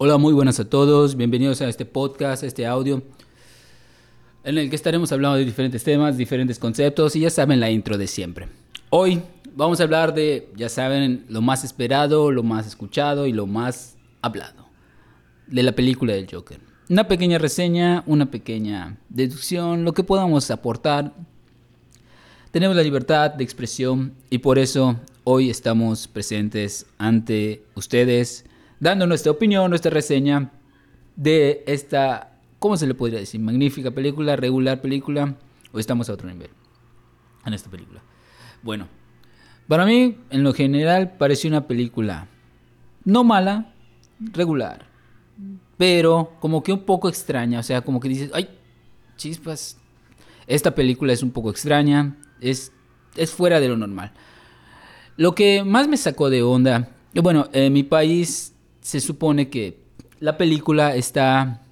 Hola, muy buenas a todos. Bienvenidos a este podcast, a este audio, en el que estaremos hablando de diferentes temas, diferentes conceptos y ya saben la intro de siempre. Hoy vamos a hablar de, ya saben, lo más esperado, lo más escuchado y lo más hablado de la película del Joker. Una pequeña reseña, una pequeña deducción, lo que podamos aportar. Tenemos la libertad de expresión y por eso hoy estamos presentes ante ustedes dando nuestra opinión, nuestra reseña de esta, ¿cómo se le podría decir? Magnífica película, regular película, o estamos a otro nivel en esta película. Bueno, para mí, en lo general, pareció una película no mala, regular, pero como que un poco extraña, o sea, como que dices, ay, chispas, esta película es un poco extraña, es, es fuera de lo normal. Lo que más me sacó de onda, bueno, en mi país se supone que la película está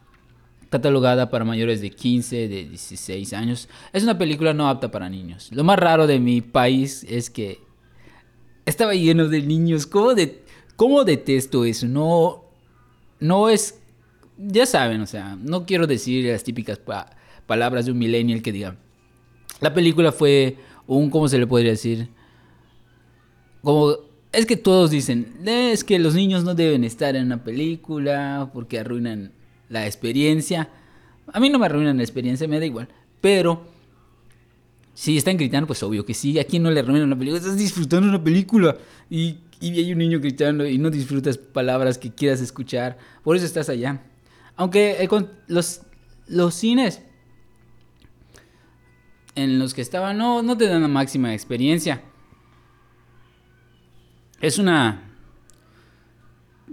catalogada para mayores de 15, de 16 años. Es una película no apta para niños. Lo más raro de mi país es que estaba lleno de niños. ¿Cómo, de, cómo detesto eso? No, no es... Ya saben, o sea, no quiero decir las típicas palabras de un millennial que diga. La película fue un, ¿cómo se le podría decir? Como es que todos dicen, es que los niños no deben estar en una película porque arruinan la experiencia. A mí no me arruinan la experiencia, me da igual. Pero si están gritando, pues obvio que sí. ¿A quién no le arruinan una película? Estás disfrutando una película y, y hay un niño gritando y no disfrutas palabras que quieras escuchar. Por eso estás allá. Aunque eh, los, los cines en los que estaba no, no te dan la máxima experiencia. Es una.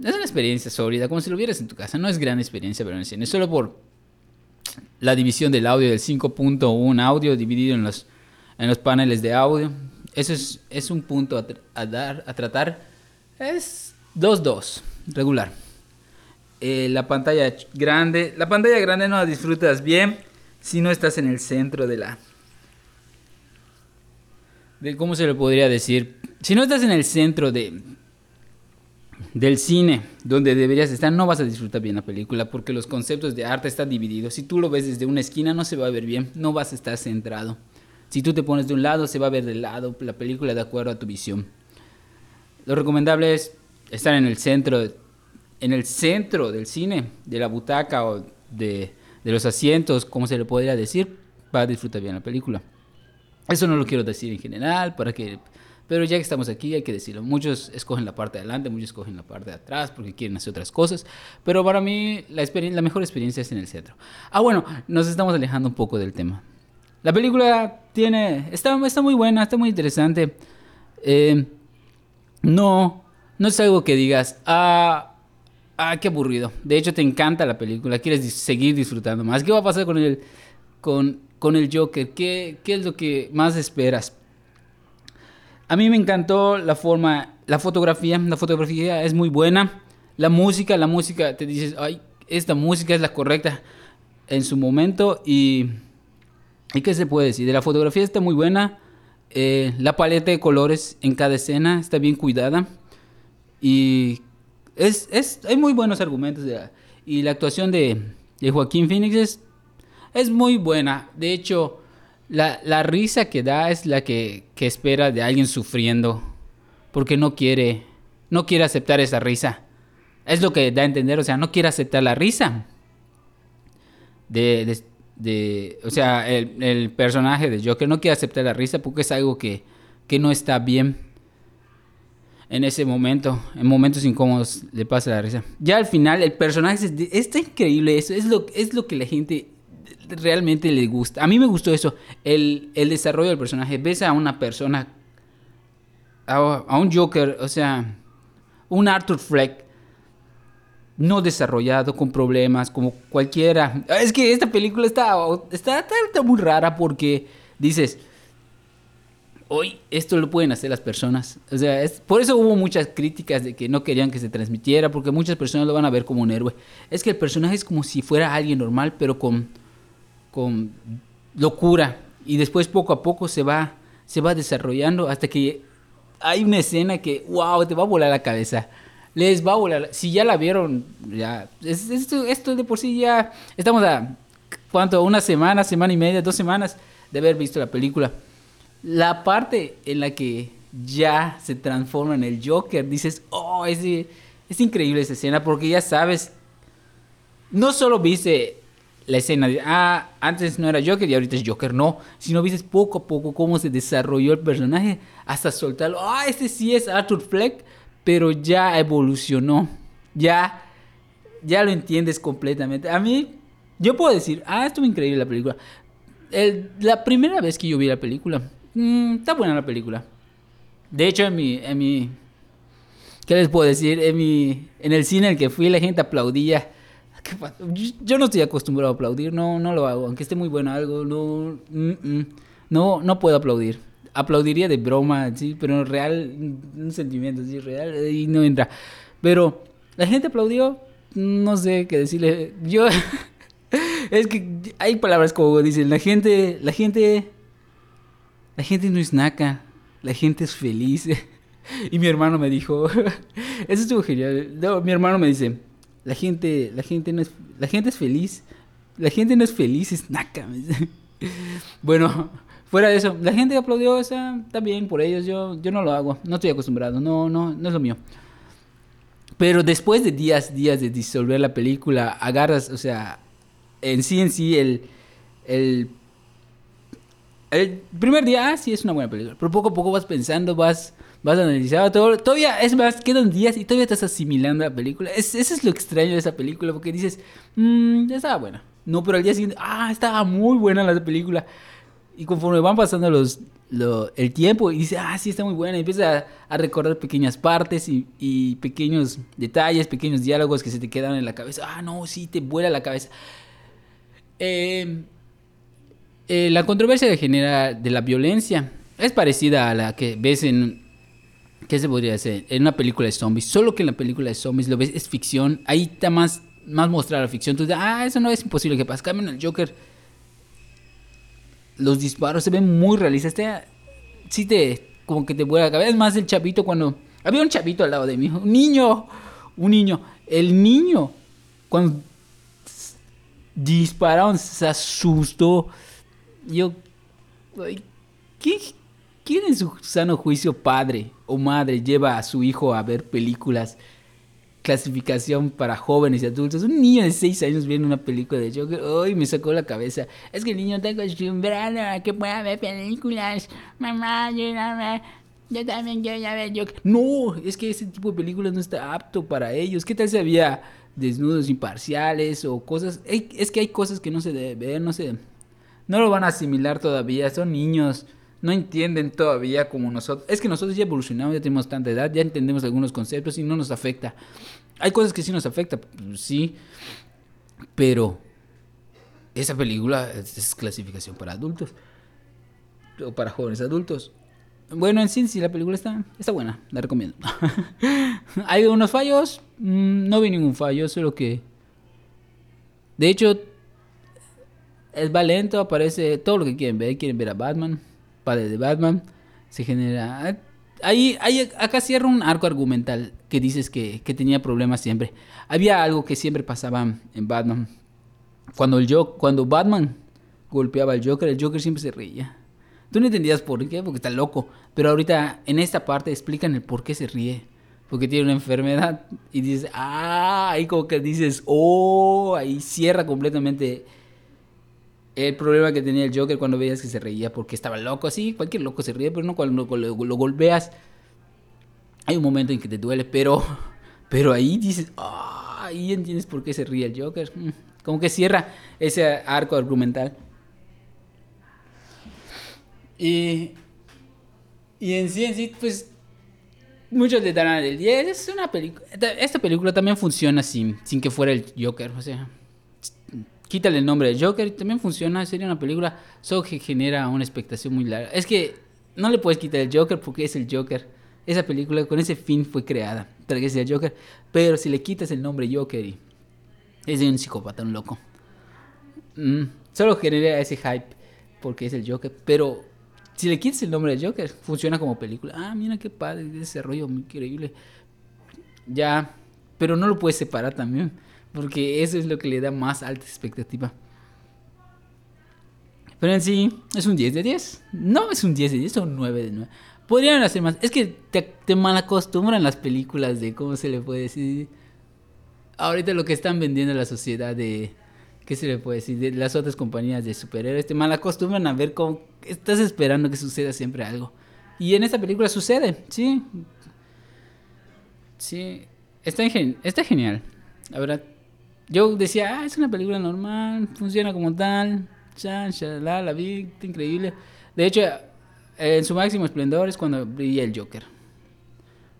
Es una experiencia sólida, como si lo vieras en tu casa. No es gran experiencia, pero en el cine. Solo por la división del audio, del 5.1 audio dividido en los, en los paneles de audio. Eso es, es un punto a, dar, a tratar. Es 2.2, regular. Eh, la pantalla grande. La pantalla grande no la disfrutas bien si no estás en el centro de la. De cómo se le podría decir si no estás en el centro de, del cine, donde deberías estar, no vas a disfrutar bien la película, porque los conceptos de arte están divididos. Si tú lo ves desde una esquina, no se va a ver bien, no vas a estar centrado. Si tú te pones de un lado, se va a ver del lado la película de acuerdo a tu visión. Lo recomendable es estar en el centro, en el centro del cine, de la butaca o de, de los asientos, como se le podría decir, para disfrutar bien la película. Eso no lo quiero decir en general, para que pero ya que estamos aquí, hay que decirlo. Muchos escogen la parte de adelante, muchos escogen la parte de atrás porque quieren hacer otras cosas. Pero para mí, la, la mejor experiencia es en el centro. Ah, bueno, nos estamos alejando un poco del tema. La película tiene. Está, está muy buena, está muy interesante. Eh, no, no es algo que digas. Ah, ah, qué aburrido. De hecho, te encanta la película, quieres seguir disfrutando más. ¿Qué va a pasar con el, con, con el Joker? ¿Qué, ¿Qué es lo que más esperas? A mí me encantó la forma, la fotografía, la fotografía es muy buena. La música, la música, te dices, ay, esta música es la correcta en su momento y... ¿Y qué se puede decir? De la fotografía está muy buena. Eh, la paleta de colores en cada escena está bien cuidada. Y es, es, hay muy buenos argumentos. y la actuación de, de Joaquín Phoenix es, es muy buena. De hecho, la, risa que da es la que, espera de alguien sufriendo. Porque no quiere, no quiere aceptar esa risa. Es lo que da a entender, o sea, no quiere aceptar la risa. De, de, o sea, el, personaje de Joker no quiere aceptar la risa porque es algo que, que no está bien en ese momento, en momentos incómodos le pasa la risa. Ya al final el personaje está increíble, eso es lo, es lo que la gente realmente le gusta. A mí me gustó eso, el, desarrollo del personaje. Ves a una persona, a, un Joker, o sea, un Arthur Fleck no desarrollado, con problemas, como cualquiera. Es que esta película está, está, está, muy rara porque dices, hoy esto lo pueden hacer las personas. O sea, es, por eso hubo muchas críticas de que no querían que se transmitiera, porque muchas personas lo van a ver como un héroe. Es que el personaje es como si fuera alguien normal, pero con con locura y después poco a poco se va, se va desarrollando hasta que hay una escena que, wow, te va a volar la cabeza. les va a volar. Si ya la vieron, ya. esto, esto de por sí ya. Estamos a. ¿Cuánto? Una semana, semana y media, dos semanas de haber visto la película. La parte en la que ya se transforma en el Joker, dices, oh, es, es increíble esa escena porque ya sabes. No solo viste la escena de, ah, antes no era Joker y ahorita es Joker, no, sino viste poco a poco cómo se desarrolló el personaje hasta soltarlo, ah, este sí es Arthur Fleck pero ya evolucionó. Ya, ya lo entiendes completamente. A mí, yo puedo decir, ah, estuvo increíble la película. la primera vez que yo vi la película, mm, está buena la película. De hecho, en mi, en mi, ¿qué les puedo decir? En mi, en el cine en el que fui, la gente aplaudía. Yo no estoy acostumbrado a aplaudir, no, no lo hago, aunque esté muy bueno algo, no, mm, mm, no, no puedo aplaudir aplaudiría de broma, sí, pero real, un sentimiento así real, y no entra. Pero la gente aplaudió, no sé qué decirle. Yo, es que hay palabras como dicen, la gente, la gente, la gente no es naca, la gente es feliz. Y mi hermano me dijo, eso estuvo genial. No, mi hermano me dice, la gente, la gente no es, la gente es feliz, la gente no es feliz, es naca. Bueno, Fuera de eso, la gente aplaudió, esa, está bien por ellos, yo, yo no lo hago, no estoy acostumbrado, no, no, no es lo mío. Pero después de días, días de disolver la película, agarras, o sea, en sí, en sí, el, el, el primer día, ah, sí, es una buena película, pero poco a poco vas pensando, vas, vas analizando, todo, todavía, es más, quedan días y todavía estás asimilando la película. Es, eso es lo extraño de esa película, porque dices, mmm, ya estaba buena. No, pero al día siguiente, ah, estaba muy buena la película. Y conforme van pasando los, el tiempo y dice, ah, sí, está muy buena, y empieza a, recordar pequeñas partes y, pequeños detalles, pequeños diálogos que se te quedan en la cabeza. Ah, no, sí, te vuela la cabeza. Em, eh, la controversia de genera de la violencia es parecida a la que ves en. ¿Qué se podría hacer? En una película de zombies. Solo que en la película de zombies lo ves, es ficción. Ahí está más, más mostrada la ficción. Dices, ah, eso no es imposible que pase. Cambian el Joker los disparos se ven muy realistas. Este, sí te, como que te vuela la cabeza. Es más, el chavito cuando... Había un chavito al lado de mí, un niño, un niño. El niño, cuando dispararon, se asustó. Yo, ¿qué, ¿quién en su sano juicio padre o madre lleva a su hijo a ver películas clasificación para jóvenes y adultos. Un niño de 6 años viendo una película de Joker, ¡ay! me sacó la cabeza. Es que el niño está acostumbrado a que pueda ver películas. Mamá, yo, también quiero ver Joker. No, es que ese tipo de películas no está apto para ellos. ¿Qué tal si había desnudos imparciales o cosas? Es que hay cosas que no se deben ver, no se... No lo van a asimilar todavía, son niños no entienden todavía como nosotros. Es que nosotros ya evolucionamos, ya tenemos tanta edad, ya entendemos algunos conceptos y no nos afecta. Hay cosas que sí nos afecta, sí, pero esa película es clasificación para adultos o para jóvenes adultos. Bueno, en sí, sí, la película está, está buena, la recomiendo. ¿Hay unos fallos? Mm, no vi ningún fallo, solo que... De hecho, es valento, aparece todo lo que quieren ver. Quieren ver a Batman, padre de Batman, se genera... Ahí, ahí, acá cierra un arco argumental que dices que, que, tenía problemas siempre. Había algo que siempre pasaba en Batman. Cuando, el cuando Batman golpeaba al Joker, el Joker siempre se reía. Tú no entendías por qué, porque está loco. Pero ahorita en esta parte explican el por qué se ríe. Porque tiene una enfermedad. Y dices, ah, ahí como que dices, oh, ahí cierra completamente el problema que tenía el Joker cuando veías que se reía porque estaba loco, sí, cualquier loco se ríe, pero no cuando lo, golpeas. Hay un momento en que te duele, pero, pero ahí dices, ah, ahí entiendes por qué se ríe el Joker. Mm, como que cierra ese arco argumental. Y, y en sí, en sí, pues muchos le darán el 10. Es una película. Esta película también funciona sin, sin que fuera el Joker, o sea quítale el nombre de Joker y también funciona, sería una película, solo que genera una expectación muy larga. Es que no le puedes quitar el Joker porque es el Joker. Esa película con ese fin fue creada, para que sea el Joker. Pero si le quitas el nombre Joker y es de un psicópata, un loco. Mm, solo genera ese hype porque es el Joker. Pero si le quitas el nombre de Joker, funciona como película. Ah, mira qué padre, ese rollo muy increíble. ya, pero no lo puedes separar también, porque eso es lo que le da más alta expectativa. Pero en sí, es un 10 de 10. No es un 10 de 10, es un 9 de 9. Podrían hacer más. Es que te, te malacostumbran las películas de cómo se le puede decir. Ahorita lo que están vendiendo la sociedad de. ¿Qué se le puede decir? De las otras compañías de superhéroes. Te malacostumbran a ver cómo. Estás esperando que suceda siempre algo. Y en esta película sucede, sí. Sí. Está, está genial. La. Yo decía, ah, es una película normal, funciona como tal. Ya, la, la vi, increíble. De hecho, en su máximo esplendor es cuando brilla el Joker.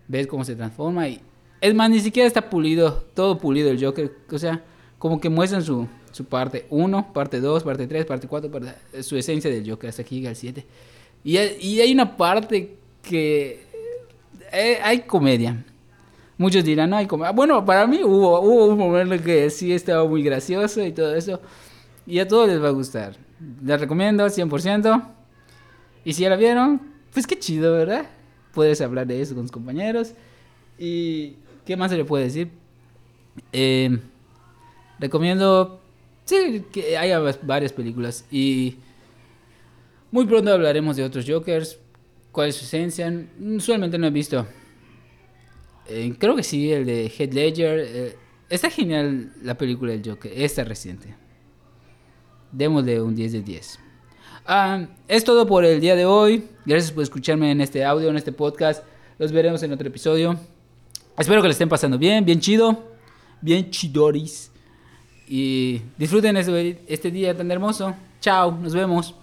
Ves cómo se transforma y... Es más, ni siquiera está pulido, todo pulido el Joker. O sea, como que muestran su, su parte 1, parte 2, parte 3, parte 4, su esencia del Joker hasta aquí llega al 7. Y, y hay una parte que... Eh, hay comedia. Muchos dirán, hay comedia. Bueno, para mí hubo, hubo un momento que sí estaba muy gracioso y todo eso. Y a todos les va a gustar. Les recomiendo 100%. Y si ya la vieron, pues qué chido, ¿verdad? Puedes hablar de eso con tus compañeros. Y qué más se le puede decir. Eh, recomiendo, sí, que haya varias películas. Y muy pronto hablaremos de otros Jokers. ¿Cuál es su esencia? Usualmente no he visto. Eh, creo que sí, el de Head Ledger. Eh, está genial la película del Joker, esta reciente. Démosle un 10 de 10. Ah, es todo por el día de hoy. Gracias por escucharme en este audio, en este podcast. Los veremos en otro episodio. Espero que le estén pasando bien, bien chido, bien chidoris. Y disfruten este, este día tan hermoso. Chao, nos vemos.